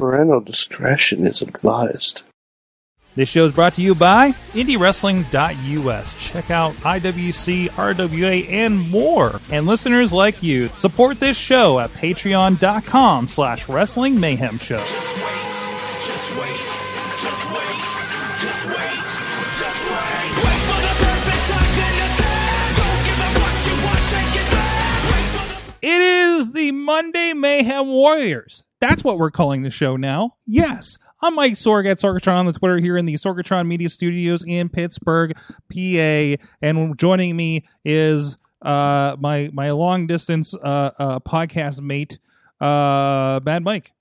Parental discretion is advised. This show is brought to you by IndieWrestling.us. Check out IWC, RWA, and more. And listeners like you, support this show at Patreon.com slash Wrestling Mayhem Show. Just wait, just wait, just wait, just wait, just wait. Wait for the perfect time, then attack. Don't give up what you want, take it back. Wait for the It is the Monday Mayhem Warriors. That's what we're calling the show now. Yes. I'm Mike Sorg at Sorgatron on the Twitter here in the Sorgatron Media Studios in Pittsburgh, PA. And joining me is uh, my my long distance uh, uh, podcast mate, uh, Mad Mike.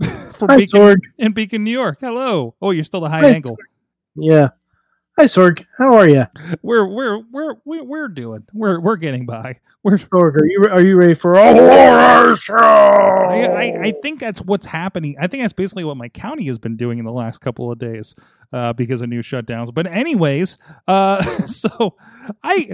from Hi, Beacon, Sorg. in Beacon, New York. Hello. Oh, you're still the high Hi, angle. Yeah. Hi, Sorg. How are you? We're we're we're we're we're doing. We're we're getting by. We're Sorg, are you are you ready for a horror show? I, I, I think that's what's happening. I think that's basically what my county has been doing in the last couple of days uh, because of new shutdowns. But anyways, uh, so I,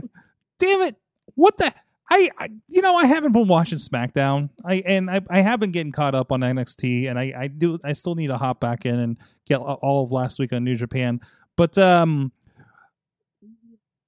damn it, what the. I, I, you know, I haven't been watching SmackDown. I and I, I have been getting caught up on NXT, and I, I do. I still need to hop back in and get all of last week on New Japan. But um,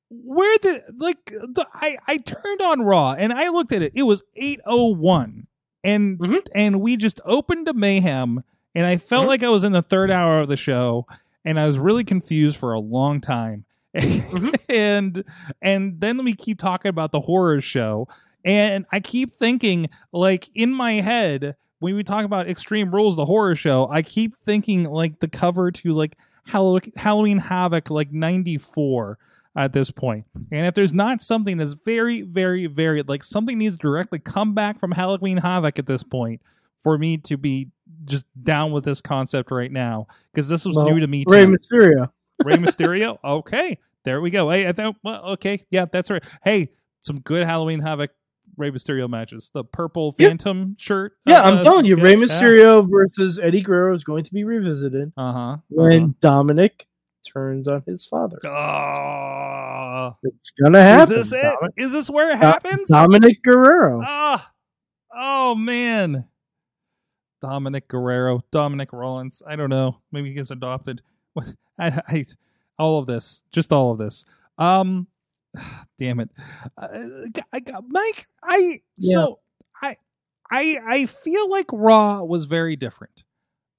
where the like the, I I turned on Raw and I looked at it. It was eight oh one, and Mhm. and we just opened to mayhem, and I felt Mhm. like I was in the third hour of the show, and I was really confused for a long time. and and then we keep talking about the horror show, and I keep thinking like in my head when we talk about Extreme Rules, the horror show, I keep thinking like the cover to like Halloween Havoc like ninety four at this point. And if there's not something that's very, very, very like something needs to directly come back from Halloween Havoc at this point for me to be just down with this concept right now because this was Well, new to me Rey too. Mysterio. Rey Mysterio. Okay, there we go. Hey, I thought. Well, okay, yeah, that's right. Hey, some good Halloween Havoc Rey Mysterio matches. The purple Yeah. Phantom shirt. Yeah, I'm telling you, Rey Yeah. Mysterio versus Eddie Guerrero is going to be revisited Uh huh. when Dominic turns on his father. Oh, It's gonna is happen. this it? Domi- Is this where it happens? Dominic Guerrero. Ah, oh man, Dominic Guerrero, Dominic Rollins. I don't know. Maybe he gets adopted. What? I, I, all of this, just all of this. Um, damn it, uh, I, got Mike. I Yeah. so I, I, I feel like Raw was very different.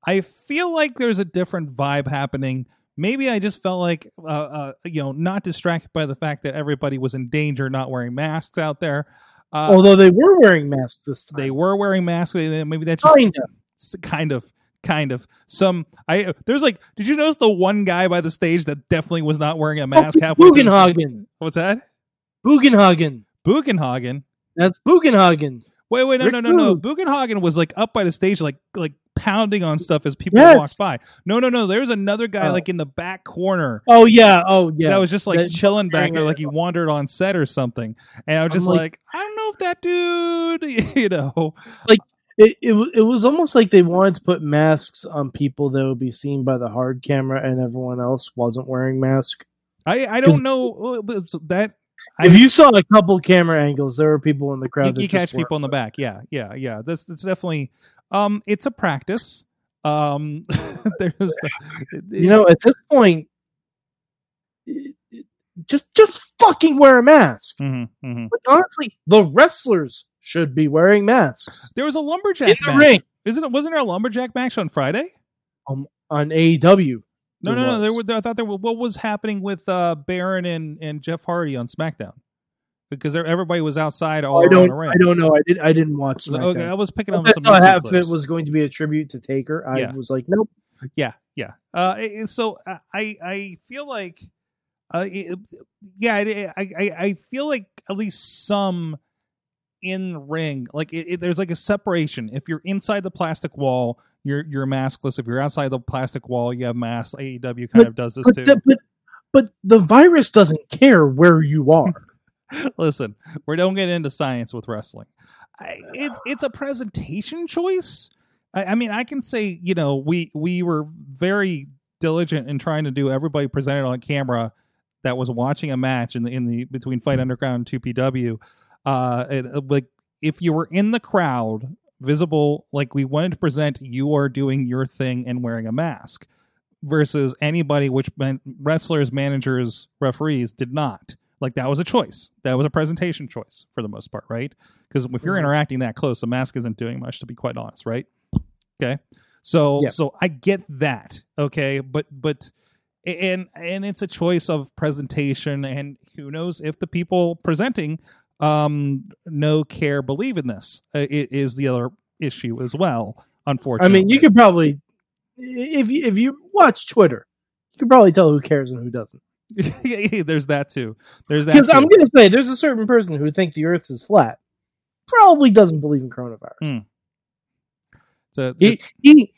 I feel like there's a different vibe happening. Maybe I just felt like, uh, uh, you know, not distracted by the fact that everybody was in danger, not wearing masks out there. Uh, Although they were wearing masks this time. they were wearing masks. Maybe that's just Kinda. kind of, kind of. Some I there's like, did you notice the one guy by the stage that definitely was not wearing a mask Oh, halfway? through? Bugenhagen. What's that? Bugenhagen. Bugenhagen. That's Bugenhagen. Wait, wait, no, Rick no, no, no. Bugenhagen was like up by the stage, like like pounding on stuff as people Yes. walked by. No, no, no. There was another guy Oh. like in the back corner Oh yeah. Oh yeah. that was just like That- chilling back there, like he wandered on set or something. And I was just like- like, I don't know if that dude, you know. It, it, it was almost like they wanted to put masks on people that would be seen by the hard camera and everyone else wasn't wearing masks. I I don't know uh, but that. I, if you saw a couple camera angles, there were people in the crowd. you, that you catch people in the back. Yeah, yeah, yeah. That's that's definitely. Um, it's a practice. Um, there's the, You know, at this point, just just fucking wear a mask. Mhm, mhm. Like honestly, the wrestlers should be wearing masks there was a lumberjack in the match. ring Isn't it? Wasn't there a lumberjack match on Friday? on AEW. No, There no, no. There, was. were, I thought there. were- What was happening with uh, Baron and, and Jeff Hardy on SmackDown? Because everybody was outside all I around don't. the ring. I don't know. I did. I didn't watch. Okay, I was picking up I some. thought YouTube half clips. it was going to be a tribute to Taker. I Yeah. was like, nope. Yeah, yeah. Uh, it- it- so uh, I I feel like, uh, it- yeah, I, I I- I feel like at least some in ring, like it, it, there's like a separation. If you're inside the plastic wall, you're you're maskless. If you're outside the plastic wall, you have masks. AEW kind But- of does this But too. the, but but the virus doesn't care where you are. Listen, we don't get into science with wrestling. I, it's it's a presentation choice. I, I mean, I can say you know we we were very diligent in trying to do everybody presented on camera that was watching a match in the in the between Fight Underground and two PW. Uh, it, like if you were in the crowd visible like we wanted to present you are doing your thing and wearing a mask versus anybody which meant wrestlers managers referees did not. Like that was a choice. That was a presentation choice for the most part right? Because if you're Mhm. interacting that close the mask isn't doing much to be quite honest right? Okay? So Yeah. so i get that okay? But but and and it's a choice of presentation and who knows if the people presenting um no care believe in this uh, it is the other issue as well Unfortunately, I mean, you could probably if you if you watch Twitter, you could probably tell who cares and who doesn't. there's that too there's that Because. I'm gonna say there's a certain person who thinks the Earth is flat, probably doesn't believe in coronavirus. Mm. So, He he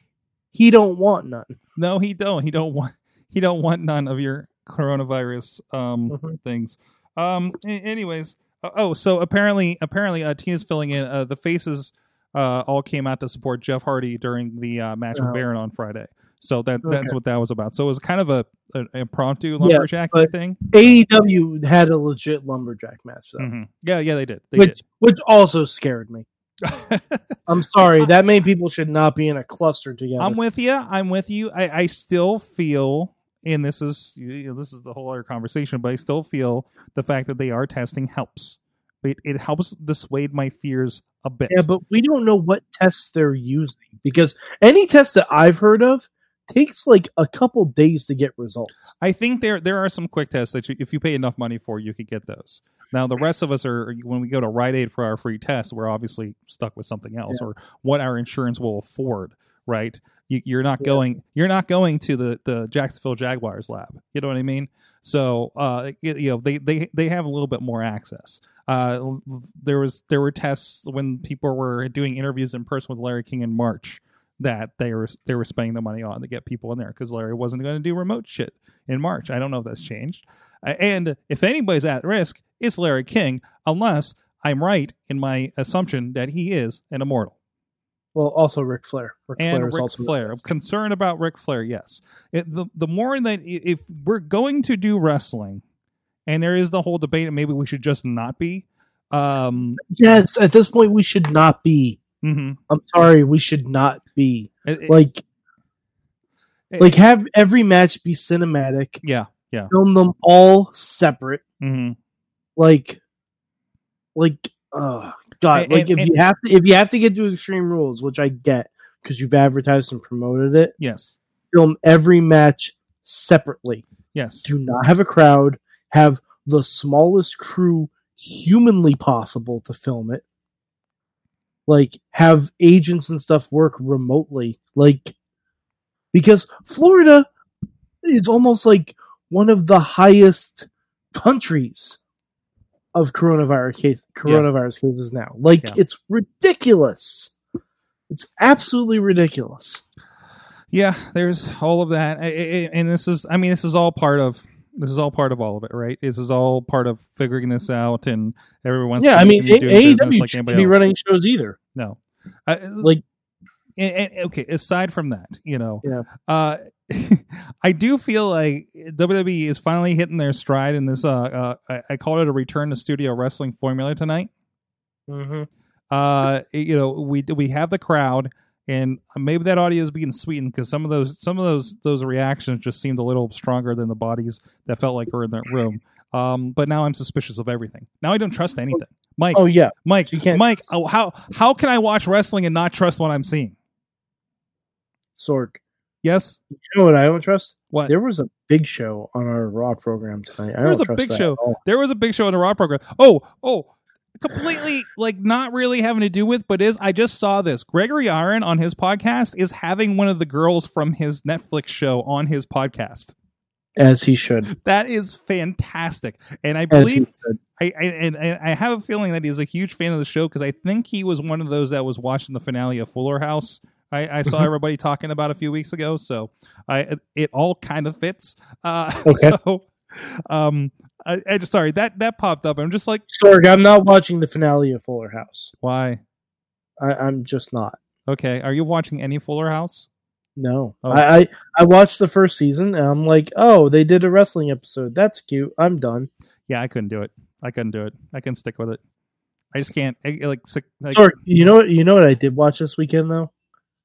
he don't want none. no he don't he don't want he don't want none of your coronavirus um Mhm. things um anyways oh so apparently apparently uh tina's filling in uh the faces uh all came out to support jeff hardy during the uh match with Oh. baron on friday so that that's what that was about so it was kind of a an impromptu lumberjack but- thing AEW had a legit lumberjack match though, Mhm. yeah yeah they did they which which also scared me. I'm sorry, that many people should not be in a cluster together. I'm with you. I'm with you. I, I still feel, and this is you know, this is the whole other conversation, but I still feel the fact that they are testing helps. It, it helps dissuade my fears a bit. yeah, but we don't know what tests they're using because any test that I've heard of takes like a couple days to get results. I think there there are some quick tests that you, if you pay enough money for, you could get those. Now the rest of us are when we go to Rite Aid for our free test, we're obviously stuck with something else or what our insurance will afford. Right? You, you're not Yeah. going. You're not going to the the Jacksonville Jaguars lab. You know what I mean? So uh, you, you know they they they have a little bit more access. Uh, there was there were tests when people were doing interviews in person with Larry King in March that they were they were spending the money on to get people in there because Larry wasn't going to do remote shit in March. I don't know if that's changed. And if anybody's at risk, it's Larry King, unless I'm right in my assumption that he is an immortal. Well, also Ric Flair. Ric And Flair Ric Flair. I'm concerned about Ric Flair, yes. It, the, the more that if we're going to do wrestling, and there is the whole debate, and maybe we should just not be. Um, Yes, at this point we should not be. mhm. I'm sorry, we should not be. It- it- Like it- like have every match be cinematic. yeah, yeah. Film them all separate. mhm. Like like oh god, And- like and- if you have to if you have to get to extreme rules, which I get because you've advertised and promoted it, Yes, film every match separately. yes. Do not have a crowd, have the smallest crew humanly possible to film it. Like have agents and stuff work remotely. Like because Florida is almost like one of the highest countries of coronavirus case coronavirus cases now. Like Yeah. it's ridiculous. It's absolutely ridiculous. Yeah, there's all of that, and this is, I mean, this is all part of, this is all part of all of it, right? This is all part of figuring this out, and everyone's yeah, I mean, business AEW like shouldn't be else. running shows either. No, I, Like and, and- okay. Aside from that, you know, Yeah. uh, I do feel like WWE is finally hitting their stride in this. Uh, uh, I, I called it a return to studio wrestling formula tonight. mhm. uh you know we we have the crowd and maybe that audio is being sweetened because some of those some of those those reactions just seemed a little stronger than the bodies that felt like were in that room um but now i'm suspicious of everything now i don't trust anything mike Oh yeah, mike you can't- mike oh, how how can i watch wrestling and not trust what i'm seeing Sorg. Yes You know what I don't trust? what There was a big show on our Raw program tonight. I There was don't a trust big show. there was a big show in the raw program oh oh completely like not really having to do with but is i just saw this gregory iron on his podcast is having one of the girls from his netflix show on his podcast As he should. that is fantastic and i believe. I, I and I I have a feeling that he's a huge fan of the show because I think he was one of those that was watching the finale of Fuller House. I, I saw Mhm. everybody talking about a few weeks ago, so I it, all kind of fits. Uh, Okay. So, um, I, I just sorry that that popped up. I'm just like, Sorg, I'm not watching the finale of Fuller House. why? I, I'm just not. Okay, are you watching any Fuller House? No. Oh. I, I I watched the first season and I'm like, oh, they did a wrestling episode. That's cute. I'm done. Yeah, I couldn't do it. I couldn't do it. I can't stick with it. I just can't. I, like, sick- like Sorry, you know what? You know what I did watch this weekend though.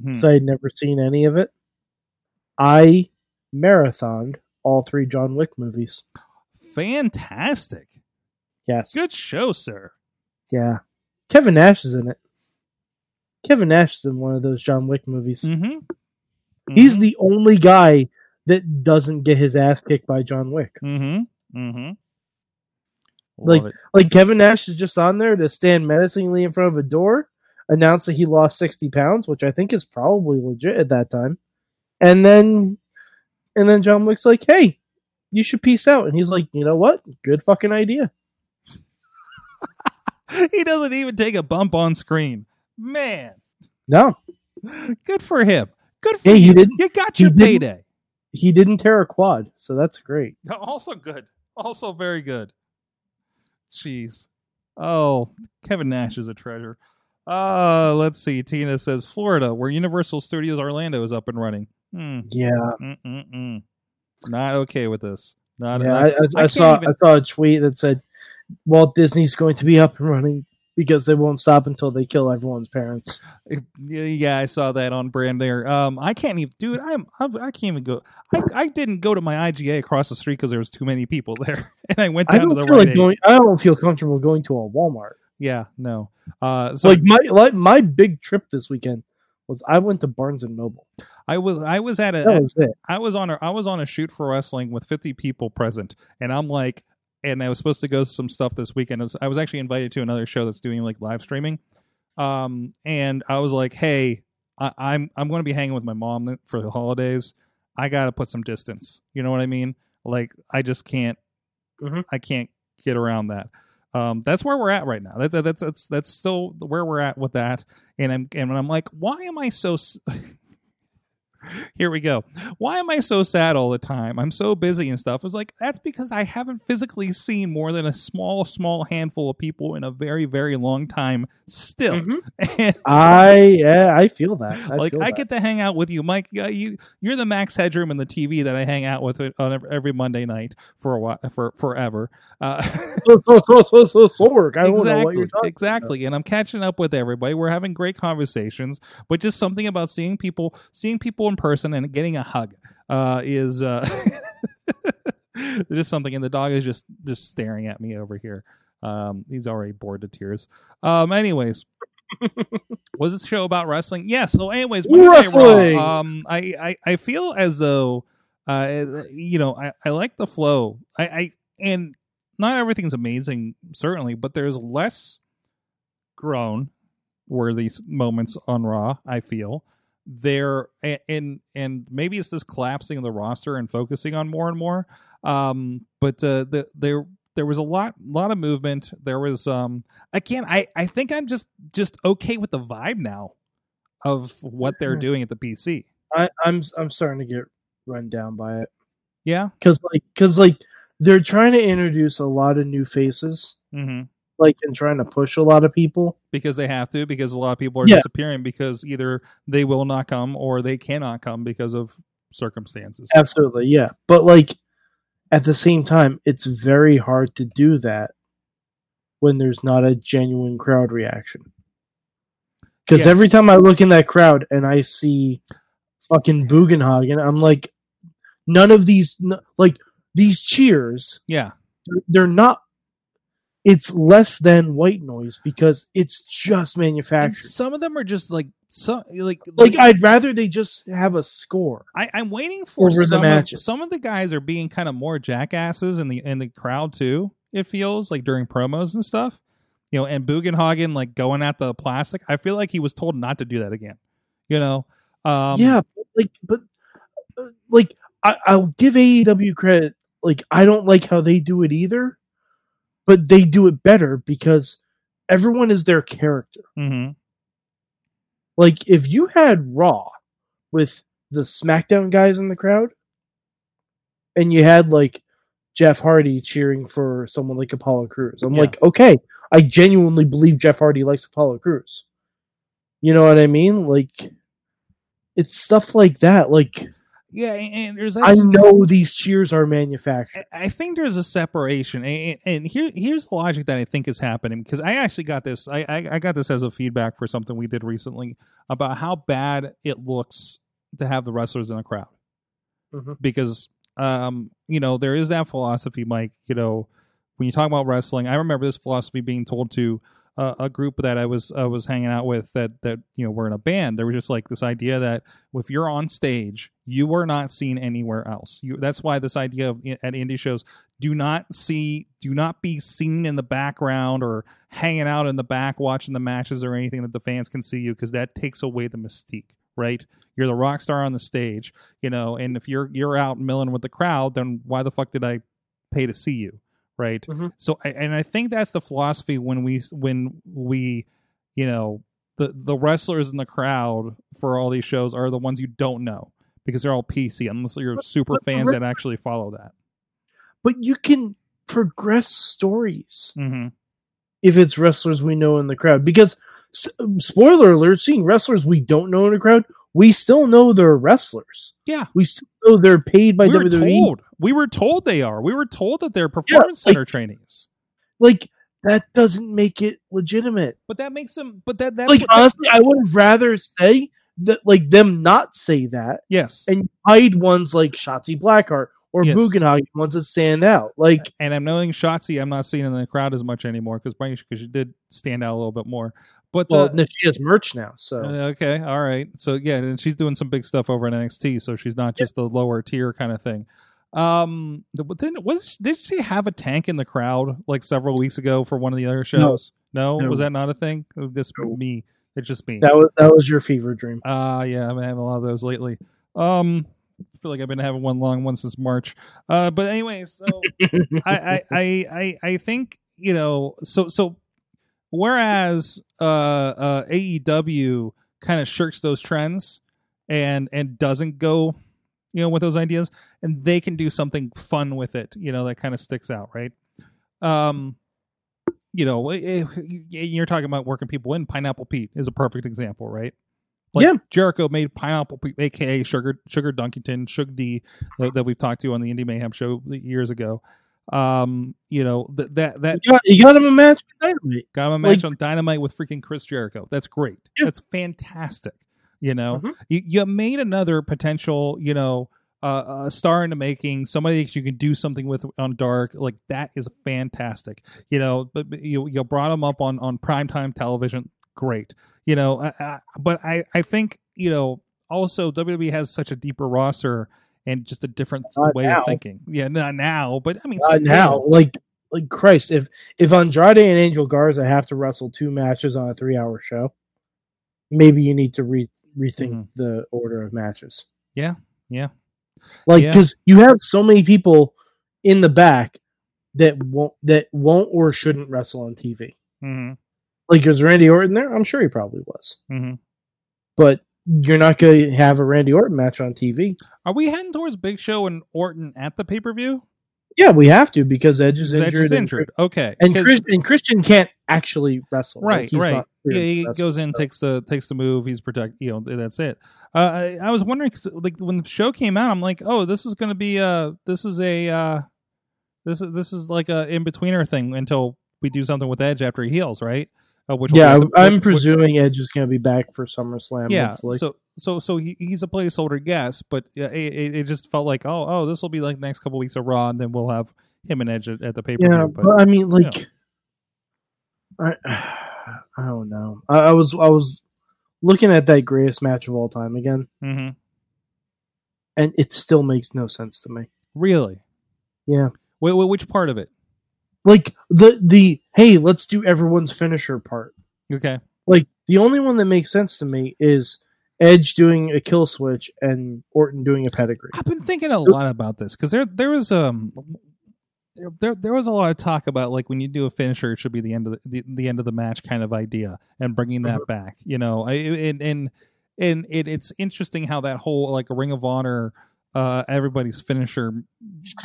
Hmm. So I'd never seen any of it. I marathoned all three John Wick movies. fantastic. Yes. Good show, sir. Yeah. Kevin Nash is in it. Kevin Nash is in one of those John Wick movies. Mm-hmm. He's the only guy that doesn't get his ass kicked by John Wick. Mm-hmm. Mm-hmm. Like- it. Like Kevin Nash is just on there to stand menacingly in front of a door, announce that he lost sixty pounds, which I think is probably legit at that time, and then, and then John Wick's like, "Hey, you should peace out," and he's like, "You know what? Good fucking idea." he doesn't even take a bump on screen. Man, No, good for him. Good for he you. didn't- You got he your didn't- payday. he didn't tear a quad, so that's great. Also good. Also very good. Jeez. Oh, Kevin Nash is a treasure. Uh, let's see. Tina says Florida, where Universal Studios Orlando is up and running. Hmm. Yeah, Mm-mm-mm. Not okay with this. Not. yeah. not- I, I, I saw even- I saw a tweet that said Walt Disney's going to be up and running because they won't stop until they kill everyone's parents. Yeah, yeah, I saw that on brand there. Um, I can't even, dude. I'm, I'm I can't even go. I, I didn't go to my IGA across the street because there was too many people there, and I went I down to don't the feel Rite like going. I don't feel comfortable going to a Walmart. Yeah, no. Uh, so like my like my big trip this weekend was I went to Barnes and Noble. I was, I was at a, was. I was on a, I was on a shoot for wrestling with 50 people present, and I'm like, and I was supposed to go to some stuff this weekend. I was, I was actually invited to another show that's doing like live streaming, um, and I was like, hey, I, I'm I'm going to be hanging with my mom for the holidays. I got to put some distance. You know what I mean? Like, I just can't, Mhm. I can't get around that. Um, that's where we're at right now. That's that's that's that's still where we're at with that. And I'm and I'm like, why am I so? s- Here we go. Why am I so sad all the time? I'm so busy and stuff. It's like that's because I haven't physically seen more than a small, small handful of people in a very, very long time. Still, and I yeah, I feel that. I like feel I that. get to hang out with you, Mike. Uh, you you're the Max Headroom and the TV that I hang out with on every, every Monday night for a while, for forever. Uh, so so so so so Sorg. I don't know what exactly, you're exactly. And I'm catching up with everybody. We're having great conversations, but just something about seeing people, seeing people in person and getting a hug uh, is uh, just something. And the dog is just just staring at me over here. Um, he's already bored to tears. Um, anyways. was this show about wrestling? Yes. So, anyways, Night Raw. Wrestling! Um, I, I I feel as though, uh, you know, I, I like the flow. I, I and not everything's amazing, certainly, but there's less grown worthy moments on Raw. I feel there, and and maybe it's this collapsing of the roster and focusing on more and more. Um, but uh, the there there was a lot lot of movement. There was um again, I I think I'm just just okay with the vibe now of what they're doing at the PC. I, I'm I'm starting to get run down by it Yeah. because like because like they're trying to introduce a lot of new faces, hmm like and trying to push a lot of people. because they have to because a lot of people are Yeah. disappearing because either they will not come or they cannot come because of circumstances. Absolutely, yeah. But like at the same time, it's very hard to do that when there's not a genuine crowd reaction. Because Yes. every time I look in that crowd and I see fucking Bugenhagen, I'm like, none of these, like these cheers, Yeah. they're- they're not. It's less than white noise because it's just And manufactured. some of them are just like some like Like I'd rather they just have a score. I, I'm waiting for some of, matches. some of the guys are being kind of more jackasses in the in the crowd too. It feels like during promos and stuff, you know. And Bugenhagen like going at the plastic. I feel like he was told not to do that again. You know. Um, yeah, like, but uh, like, I, I'll give AEW credit. Like, I don't like how they do it either, but they do it better because everyone is their character. hmm Like, if you had Raw with the SmackDown guys in the crowd, and you had like Jeff Hardy cheering for someone like Apollo Crews, I'm Yeah. like, okay, I genuinely believe Jeff Hardy likes Apollo Crews. You know what I mean? Like, it's stuff like that. Like, yeah, and, there's I know these cheers are manufactured. I think there's a separation, and, and here here's the logic that I think is happening because I actually got this. I, I I got this as a feedback for something we did recently about how bad it looks to have the wrestlers in a crowd Mhm. because um you know there is that philosophy, Mike. You know when you talk about wrestling, I remember this philosophy being told to a group that I was I was hanging out with that that you know were in a band. There was just like this idea that if you're on stage, you are not seen anywhere else. You that's why this idea of at indie shows do not see do not be seen in the background or hanging out in the back watching the matches or anything that the fans can see you because that takes away the mystique right you're the rock star on the stage you know and if you're you're out milling with the crowd then why the fuck did i pay to see you right Mhm. so I, and i think that's the philosophy when we when we you know the the wrestlers in the crowd for all these shows are the ones you don't know because they're all pc unless you're super but fans that actually follow that But you can progress stories mm-hmm. if it's wrestlers we know in the crowd. Because, spoiler alert, seeing wrestlers we don't know in the crowd, we still know they're wrestlers. Yeah. We still know they're paid by we were WWE. told we were told they are we were told that they're performance like- center trainees Like, that doesn't make it legitimate. but that makes them but that that Like, honestly, I would rather say that, like, them not say that yes and hide ones like Shotzi Blackheart or Yes. Bugenhagen, ones that stand out. Like, and I'm knowing Shotzi, I'm not seeing in the crowd as much anymore because because she did stand out a little bit more. But well, uh, no, she has merch now, so. uh, okay, all right. So yeah, and she's doing some big stuff over in NXT, so she's not just the lower tier kind of thing. Um, but then was did she have a tank in the crowd like several weeks ago for one of the other shows? No, No. was that not a thing? This No. me. It's just me. that was that was your fever dream. Uh yeah, I've been having a lot of those lately. Um I feel like I've been having one long one since March. Uh but anyway, so I, I I I I think, you know, so so whereas uh uh AEW kind of shirks those trends and and doesn't go you know with those ideas and they can do something fun with it, you know, that kind of sticks out, right? Um you know, eh, eh, you're talking about working people in. Pineapple Pete is a perfect example, right? Like Yeah. Jericho made Pineapple Pete, aka Sugar Sugar Dunkerton, Sugar D, that, that we've talked to on the Indie Mayhem show years ago. Um, you know th- that that You got, you got him a match with Dynamite. got him a match Like- on Dynamite with freaking Chris Jericho. That's great. Yeah. That's fantastic. You know, Mhm. you you made another potential. You know, uh, a star in the making. Somebody that you can do something with on Dark. Like that is fantastic. You know, but, but you you brought him up on on primetime television. Great. You know, I, I, but I I think you know also WWE has such a deeper roster and just a different Not way now. of thinking. Yeah, not now, but I mean Uh, now, like like Christ, if if Andrade and Angel Garza have to wrestle two matches on a three hour show, maybe you need to re- rethink Mhm. the order of matches. Yeah, yeah. Like Yeah. because you have so many people in the back that won't that won't or shouldn't wrestle on TV. hmm Like is Randy Orton there? I'm sure he probably was, hmm but you're not going to have a Randy Orton match on TV. Are we heading towards Big Show and Orton at the pay per view? Yeah, we have to because Edge is Edge injured. is and- Okay, And, Chris, and Christian can't actually wrestle. Like, right, he's right. not Yeah, he goes in, takes the takes the move. He's protect. You know, that's it. Uh, I, I was wondering, 'cause, like when the show came out, I'm like, oh, this is going to be uh this is a uh, this is this is like a in betweener thing until we do something with Edge after he heals, right? Uh, which Yeah, the- I'm which- presuming Edge is going to be back for SummerSlam. yeah hopefully. so so so he, he's a placeholder guess but it, it, it just felt like oh oh this will be like the next couple weeks of raw and then we'll have him and edge at, at the pay-per-view yeah, but, but, I mean, like, I, I don't know. I, I was I was looking at that greatest match of all time again, Mhm. and it still makes no sense to me. really Yeah, wait, wait, which part of it like the the hey, let's do everyone's finisher part. okay Like the only one that makes sense to me is Edge doing a kill switch and Orton doing a pedigree. i've been thinking a lot about this because there there was um there there was a lot of talk about like when you do a finisher it should be the end of the, the, the end of the match kind of idea and bringing that back you know I, and and and it, it's interesting how that whole like a ring of honor uh everybody's finisher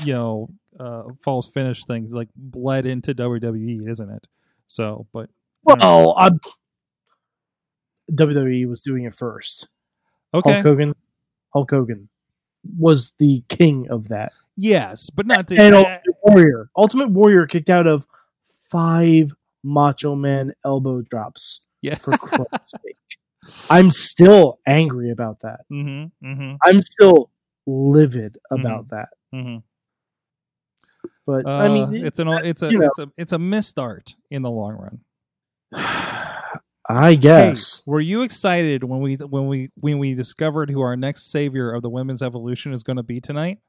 you know uh false finish thing like bled into wwe isn't it so but Well, I'm, WWE was doing it first. okay Hulk Hogan, Hulk Hogan was the king of that. Yes, but not the. and Warrior. Ultimate Warrior kicked out of five Macho Man elbow drops. yeah. For Christ's sake, I'm still angry about that. mm-hmm, mm-hmm, I'm still livid about that. mm-hmm. But Uh, I mean, it's an it's a you know. it's a it's a misstart in the long run. I guess. Hey, were you excited when we when we when we discovered who our next savior of the women's evolution is going to be tonight?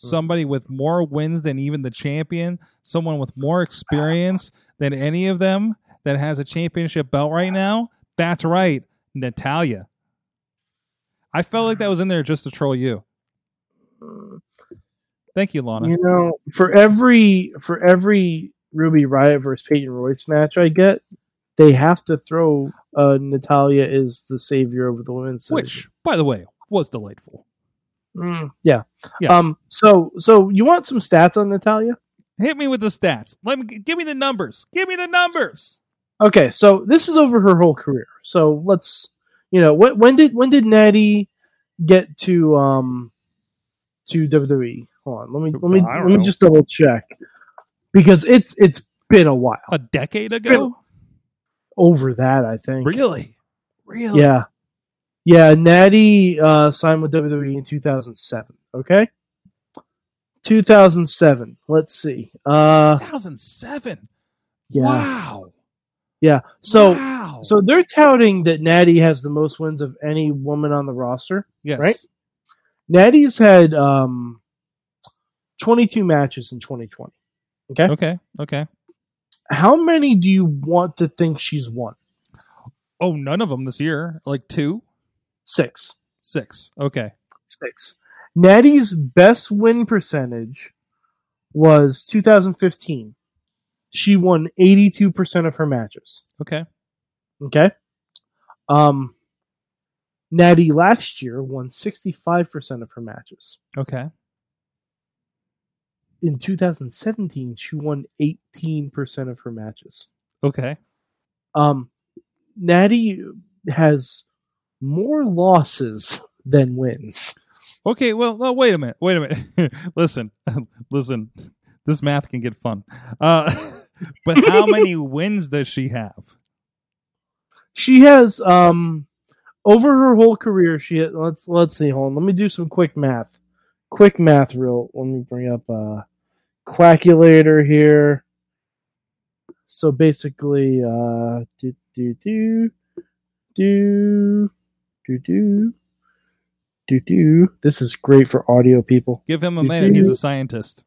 Hmm. Somebody with more wins than even the champion, someone with more experience than any of them that has a championship belt right now. That's right, Natalya. I felt like that was in there just to troll you. Thank you, Lana. You know, for every for every Ruby Riott versus Peyton Royce match I get, they have to throw uh, Natalya is the savior of the women's. Which, by the way, was delightful. Mm, yeah. Yeah. Um. So so you want some stats on Natalya? Hit me with the stats. Let me give me the numbers. Give me the numbers. Okay. So this is over her whole career. So let's you know when when did when did Natty get to um to WWE? Hold on. Let me let me let me know. just double check because it's it's been a while. A decade ago? Over that, I think. Really? Really? Yeah. Yeah, Natty uh, signed with WWE in 2007. Okay? 2007. Let's see. Uh 2007. yeah. Wow. Yeah. So wow. so they're touting that Natty has the most wins of any woman on the roster. yes. right? Natty's had um 22 matches in 2020. Okay? Okay. Okay. How many do you want to think she's won? Oh, none of them this year. Like two, 6. six. Okay. 6. Natty's best win percentage was 2015. She won 82% of her matches. Okay. Okay. Um, Natty last year won 65% of her matches. Okay. In 2017, she won 18% of her matches. Okay. Um, Natty has more losses than wins. Okay. Well, no, wait a minute. Wait a minute. listen, listen. This math can get fun. Uh, but how many wins does she have? She has um over her whole career. She had, let's let's see. Hold on. Let me do some quick math. Quick math, real. Let me bring up a calculator here. So basically, uh, do do do do do do do do. This is great for audio people. Give him a You minute. He's a scientist.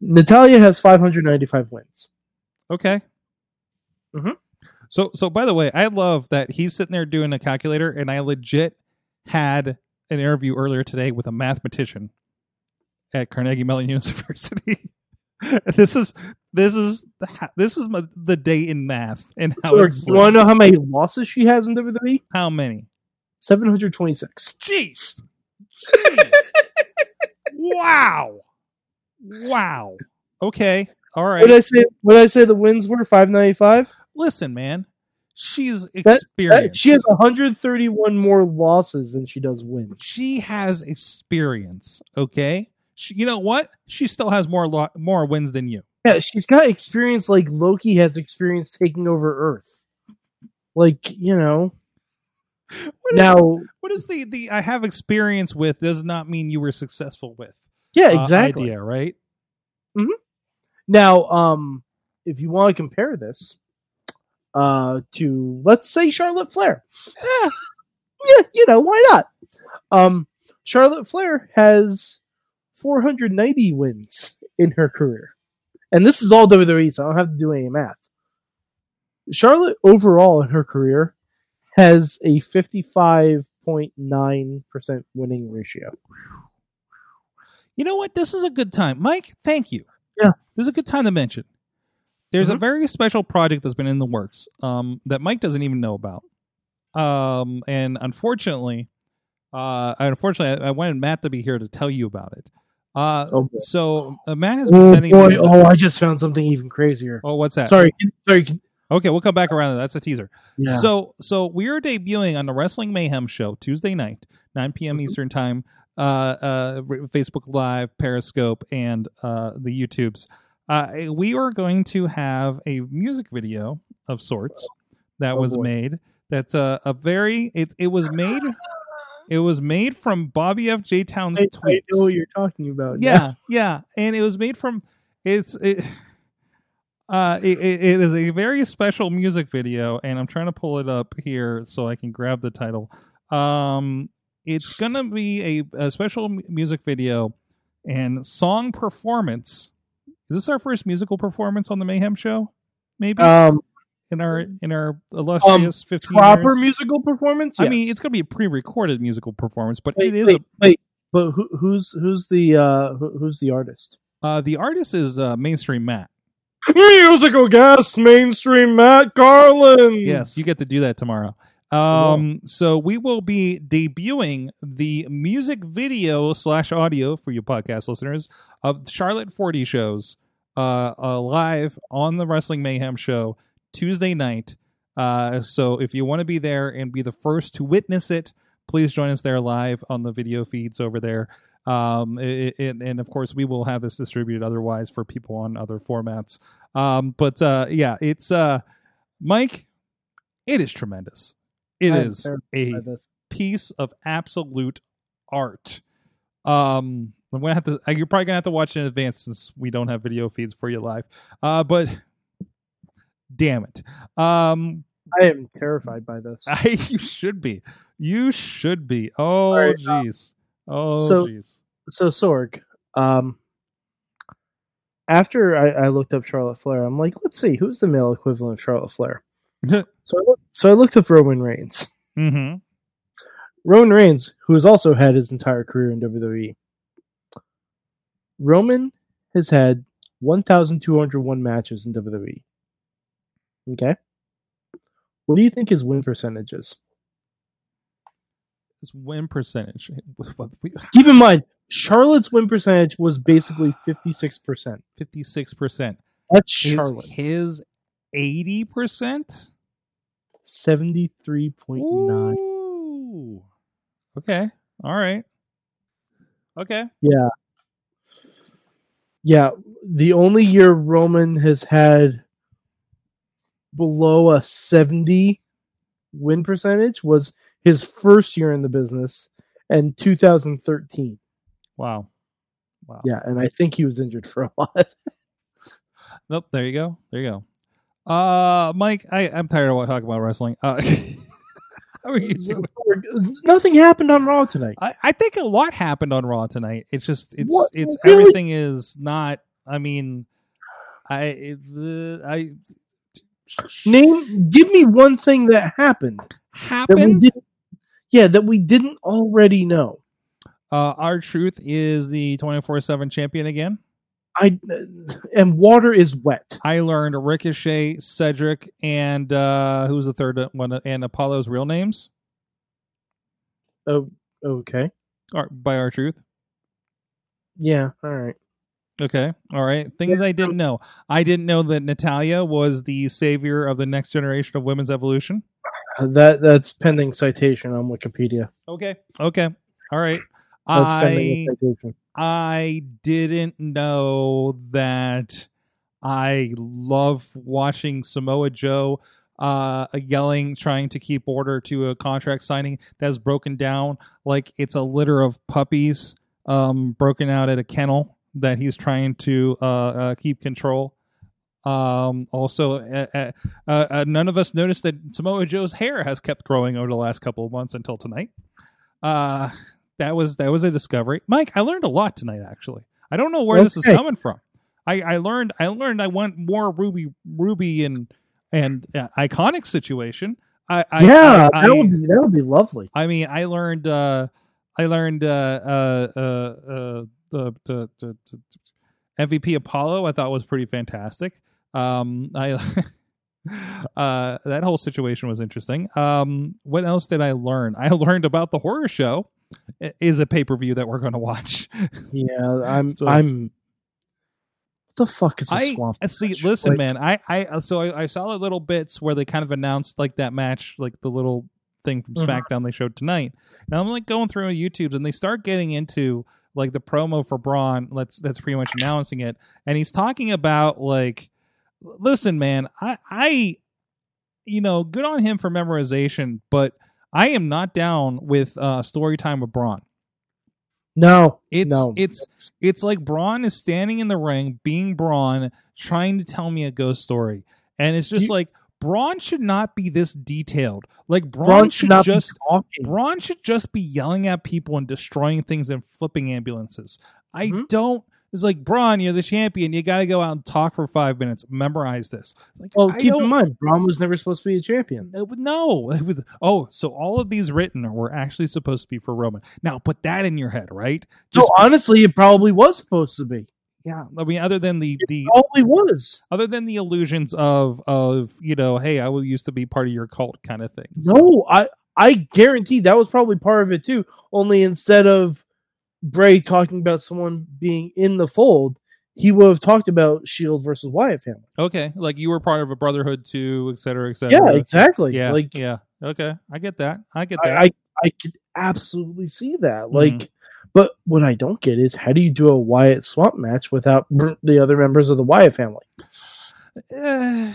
Natalya has 595 wins. Okay. Mhm. So, so by the way, I love that he's sitting there doing a calculator, and I legit had an interview earlier today with a mathematician at Carnegie Mellon University. this is this is the- this is my, the day in math and how So, it's you want to know how many losses she has in WWE? how many? 726. Jeez. Jeez. wow. Wow. Okay. All right. What did I say? What I say? The wins were 595. Listen, man. She's That- experienced. she has 131 more losses than she does wins. she has experience. Okay, she, you know what? She still has more lo- more wins than you. Yeah, she's got experience like Loki has experience taking over Earth. Like you know, What is, now what is the the I have experience with does not mean you were successful with. yeah, uh, exactly. idea, right? Mhm. Now, um, if you want to compare this uh, to, let's say, Charlotte Flair, eh, yeah, you know, why not? Um, Charlotte Flair has 490 wins in her career, and this is all WWE, so I don't have to do any math. Charlotte overall in her career has a 55.9% winning ratio. You know what? This is a good time, Mike. Thank you. Yeah. this is a good time to mention. There's a Mhm. very special project that's been in the works um, that Mike doesn't even know about. Um, and unfortunately, uh, unfortunately, I, I wanted Matt to be here to tell you about it. Uh, Oh, so a man has been Oh sending boy! me. Oh, I just found something even crazier. oh, what's that? Sorry, sorry. Okay, we'll come back around. That's a teaser. Yeah. So, so we are debuting on the Wrestling Mayhem show Tuesday night, 9 p.m. Mhm. Eastern time. Uh, uh, Facebook Live, Periscope, and uh, the YouTubes. Uh, we are going to have a music video of sorts that Oh, was boy. made. That's a, a very it it was made it was made from Bobby F J Town's I, I know what you're talking about. yeah, yeah, and it was made from it's it. Uh, it, it it is a very special music video, and I'm trying to pull it up here so I can grab the title. Um, it's gonna be a, a special m- music video and song performance. Is this our first musical performance on the Mayhem Show? Maybe Um, in our in our illustrious 15 proper years? musical performance. I mean, it's gonna be a pre-recorded musical performance, but wait, it is wait, wait. But who, who's who's the uh, who, who's the artist? uh, the artist is uh, Mainstream Matt. Musical guest, mainstream Matt Garland. Yes, you get to do that tomorrow. Um, so we will be debuting the music video slash audio for you podcast listeners of Charlotte Forty shows, uh, uh, live on the Wrestling Mayhem show Tuesday night. Uh, so if you want to be there and be the first to witness it, please join us there live on the video feeds over there. Um, it, it, and of course, we will have this distributed otherwise for people on other formats. Um, but uh, yeah, it's uh, Mike. It is tremendous. It I'm is a piece of absolute art. Um, I'm gonna have to. uh, You're probably gonna have to watch it in advance since we don't have video feeds for you live. Uh, but damn it. Um, I am terrified by this. I you should be. You should be. Oh right, jeez. Oh so- jeez. so Sorg, um, after I, I looked up Charlotte Flair, I'm like, let's see, who's the male equivalent of Charlotte Flair? so, I look, so I looked up Roman Reigns. mm-hmm. Roman Reigns, who has also had his entire career in WWE. Roman has had 1,201 matches in WWE. Okay. What do you think his win percentage is? His win percentage. Keep in mind, Charlotte's win percentage was basically 56%. Fifty-six percent. That's Is Charlotte. his eighty percent? 73.9. Ooh. Okay. All right. Okay. Yeah. Yeah, the only year Roman has had below a 70 win percentage was his first year in the business and 2013. Wow. Wow. Yeah, and I think he was injured for a lot. Nope. There you go. There you go. Uh, Mike, I I'm tired of talking about wrestling. Uh, how are you doing? Nothing happened on Raw tonight. I, I think a lot happened on Raw tonight. It's just it's What? it's Really? everything is not. I mean, I I Name, give me one thing that happened happened. didn't. Yeah, that we didn't already know. Uh, R-Truth is the twenty four seven champion again. I and water is wet. I learned Ricochet, Cedric, and uh, who's the third one? And Apollo's real names Oh, okay. are, by R-Truth. Yeah. All right. Okay. All right. Things I didn't know. I didn't know that Natalya was the savior of the next generation of women's evolution. That that's pending citation on Wikipedia. Okay. Okay. All right. That's I. I didn't know that I love watching Samoa Joe uh yelling trying to keep order to a contract signing that's broken down like it's a litter of puppies um broken out at a kennel that he's trying to uh, uh keep control. Um also uh, uh, uh, none of us noticed that Samoa Joe's hair has kept growing over the last couple of months until tonight. Uh that was that was a discovery. Mike i learned a lot tonight actually. I don't know where this is coming from. I i learned i learned i want more ruby ruby and and uh, iconic situation. I, I yeah, I, that would be that would be lovely. I mean i learned uh i learned uh uh uh uh the, the, the, the mvp apollo i thought was pretty fantastic um i uh that whole situation was interesting um what else did i learn i learned about the horror show It is a pay-per-view that we're going to watch Yeah, I'm So- I'm. What the fuck is a I swamp? see. match? Listen, Like, man. I, I, so I, I saw the little bits where they kind of announced like that match, like the little thing from Mhm. SmackDown they showed tonight. And I'm like going through YouTube's and they start getting into like the promo for Braun. Let's that's pretty much announcing it, and he's talking about like, listen, man, I I, you know, good on him for memorization, but I am not down with uh story time with Braun. No, It's no. it's it's like Braun is standing in the ring, being Braun, trying to tell me a ghost story, and it's just You- like Braun should not be this detailed. Like Braun, Braun should should not just. Braun should just be yelling at people and destroying things and flipping ambulances. I Mhm. don't. It's like Braun, you're the champion. You got to go out and talk for five minutes. Memorize this. Like, well, I keep don't, in mind, Braun was never supposed to be a champion. No, it was- oh, so all of these written were actually supposed to be for Roman. Now put that in your head, right? So honestly, it probably was supposed to be. Yeah, I mean, other than the the Probably was. other than the illusions of of you know, hey, I will used to be part of your cult kind of thing. So- No, I I guarantee that was probably part of it too. Only instead of Bray talking about someone being in the fold, he would have talked about Shield versus Wyatt family. okay, like you were part of a brotherhood too, et cetera, et cetera. Yeah, exactly. Yeah, like yeah. Okay, I get that. I get that. I, I I could absolutely see that. Mm-hmm. Like, but what I don't get is how do you do a Wyatt swamp match without the other members of the Wyatt family? Uh,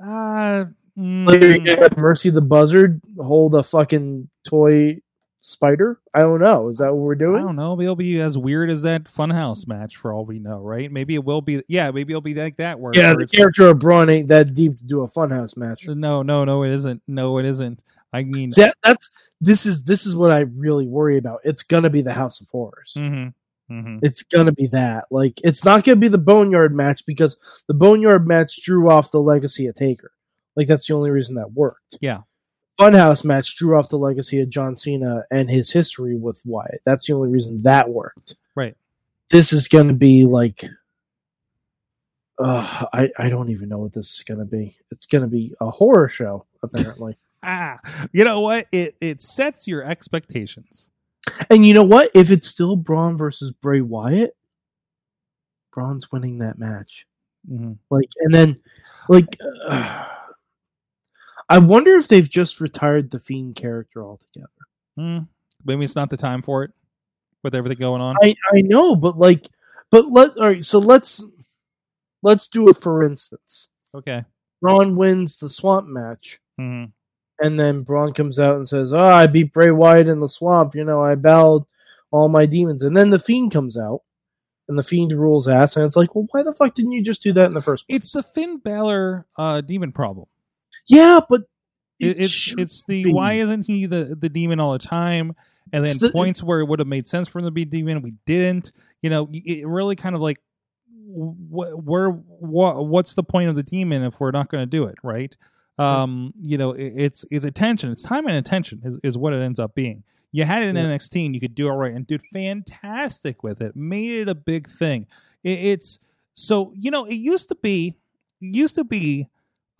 uh, Like, you mm, Mercy the Buzzard hold a fucking toy spider? I don't know. Is that what we're doing? I don't know. It'll be as weird as that Funhouse match for all we know, right? Maybe it will be. Yeah, maybe it'll be like that. Where, Yeah, the character of Braun ain't that deep to do a funhouse match. No, no, no, it isn't. No, it isn't. I mean, See, that, that's this is this is what I really worry about. It's gonna be the House of Horrors. hmm hmm It's gonna be that. Like, it's not gonna be the Boneyard match because the Boneyard match drew off the legacy of Taker. Like, that's the only reason that worked. Yeah. Funhouse match drew off the legacy of John Cena and his history with Wyatt. That's the only reason that worked. Right. This is gonna be like. Uh, I, I don't even know what this is gonna be. It's gonna be a horror show, apparently. Ah, you know what? It it sets your expectations. And you know what? If it's still Braun versus Bray Wyatt, Braun's winning that match. hmm Like, and then, like, uh, I wonder if they've just retired the Fiend character altogether. Mm, maybe it's not the time for it with everything going on. I I know, but like, but let all right. So let's let's do it for instance. okay. Braun wins the Swamp match, hmm and then Braun comes out and says, "Oh, I beat Bray Wyatt in the Swamp. You know, I bowed all my demons." And then the Fiend comes out, and the Fiend rules ass, and it's like, well, why the fuck didn't you just do that in the first place? It's the Finn Balor uh, demon problem. yeah, but It, it's it's the be. why isn't he the the demon all the time? And then the- points where it would have made sense for him to be demon, we didn't. You know, it really kind of like wh- where what what's the point of the demon if we're not going to do it, right? Um, you know, it, it's it's attention, it's time and attention is is what it ends up being. You had it in Yeah. NXT and you could do it right and did fantastic with it. Made it a big thing. It, it's so you know it used to be used to be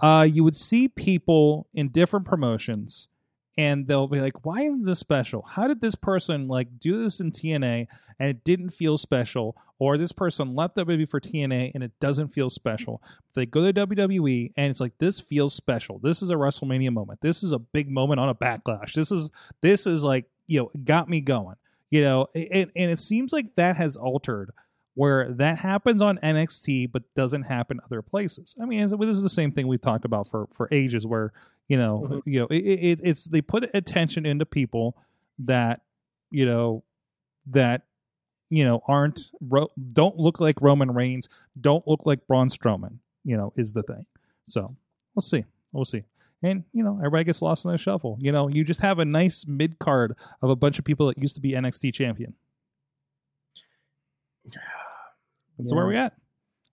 uh you would see people in different promotions and they'll be like why isn't this special? How did this person like do this in tna and it didn't feel special? Or this person left wwe for tna and it doesn't feel special. They go to wwe and it's like this feels special. This is a wrestlemania moment. This is a big moment on a backlash. This is this is like you know got me going. You know it, and it seems like that has altered where that happens on NXT but doesn't happen other places. I mean, this is the same thing we've talked about for for ages, where you know, Mhm. you know, it, it, it's they put attention into people that you know that you know aren't don't look like Roman Reigns, don't look like Braun Strowman. You know, is the thing. So we'll see, we'll see. And you know, everybody gets lost in the shuffle. You know, you just have a nice mid card of a bunch of people that used to be NXT champion. That's where Yeah. we at.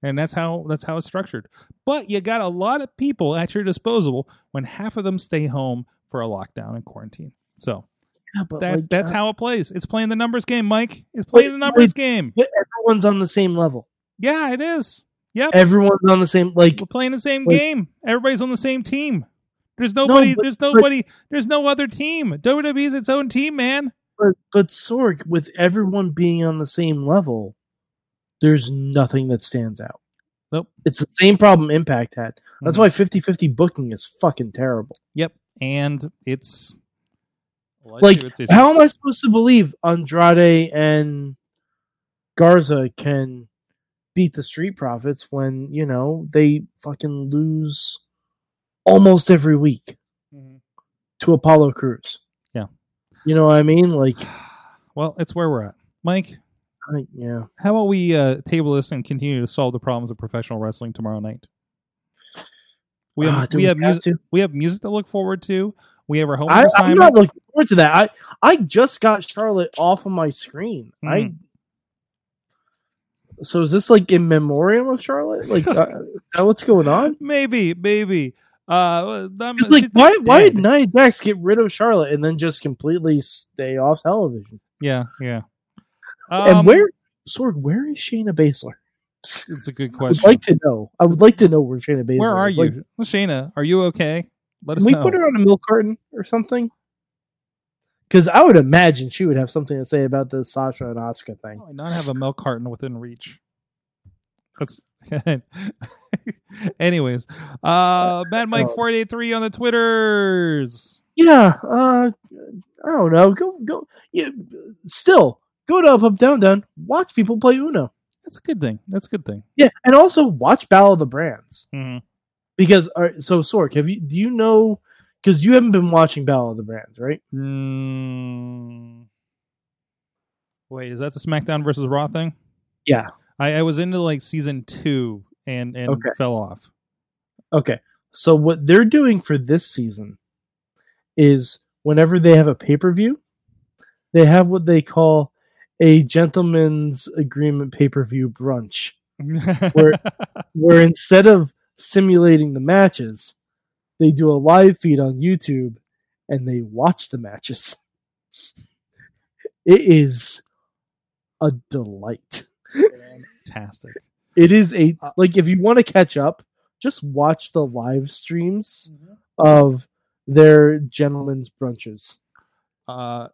And that's how that's how it's structured. But you got a lot of people at your disposal when half of them stay home for a lockdown and quarantine. So Yeah, but that's like, that's uh, how it plays. It's playing the numbers game, Mike. It's playing the numbers game. but everyone's on the same level. Yeah, it is. Yep. Everyone's on the same like. We're playing the same Wait. game. Everybody's on the same team. There's nobody. but- there's nobody. there's no other team. WWE's its own team, man. But but Sorg, with everyone being on the same level, there's nothing that stands out. Nope. It's the same problem Impact had. That's Mhm. why 50-50 booking is fucking terrible. Yep. And it's Well, Like, what Stitch how am I supposed to believe Andrade and Garza can beat the Street Profits when you know they fucking lose almost every week Mhm. to Apollo Crews? Yeah. you know what I mean. Like, Well, it's where we're at, Mike. I, yeah, How about we uh, table this and continue to solve the problems of professional wrestling tomorrow night? We have Ah, do we, have music to? we have music to look forward to. We have our homework I, I'm not looking forward to that. I I just got Charlotte off of my screen. I. Mhm. So is this like in memoriam of Charlotte? Like, uh, that what's going on? maybe, maybe. Uh, like, why not why did Nia Jax get rid of Charlotte and then just completely stay off television? Yeah, yeah. And Um, where, Sorg, where is Shayna Baszler? It's a good question. I would like to know. I would like to know where Shayna Baszler. Is. Where are is. you, Like, Shayna? Are you okay? Let us we know. put her on a milk carton or something? Because I would imagine she would have something to say about the Sasha and Asuka thing. Why not have a milk carton within reach? That's anyways. Uh Mad Mike four eight three on the Twitters. Yeah, uh, I don't know. Go go. Yeah, still go to up up down down. Watch people play Uno. That's a good thing. That's a good thing. Yeah, and also watch Battle of the Brands hmm because right, so Sorg, have you do you know? Because you haven't been watching Battle of the Brands, right? Mm. Wait, is that the SmackDown versus Raw thing? Yeah. I, I was into like season two and and Okay. fell off. Okay. So what they're doing for this season is whenever they have a pay per view, they have what they call a gentleman's agreement pay per view brunch, Where- where instead of simulating the matches, they do a live feed on YouTube and they watch the matches. It is a delight. Fantastic. It is a like if you want to catch up, just watch the live streams of their gentlemen's brunches. Uh,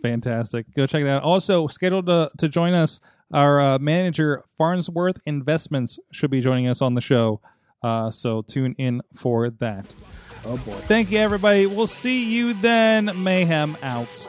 fantastic. Go check that out. Also, scheduled to, to join us, our uh, manager, Farnsworth Investments, should be joining us on the show. Uh, so tune in for that. Oh boy. Thank you, everybody. We'll see you then. Mayhem out.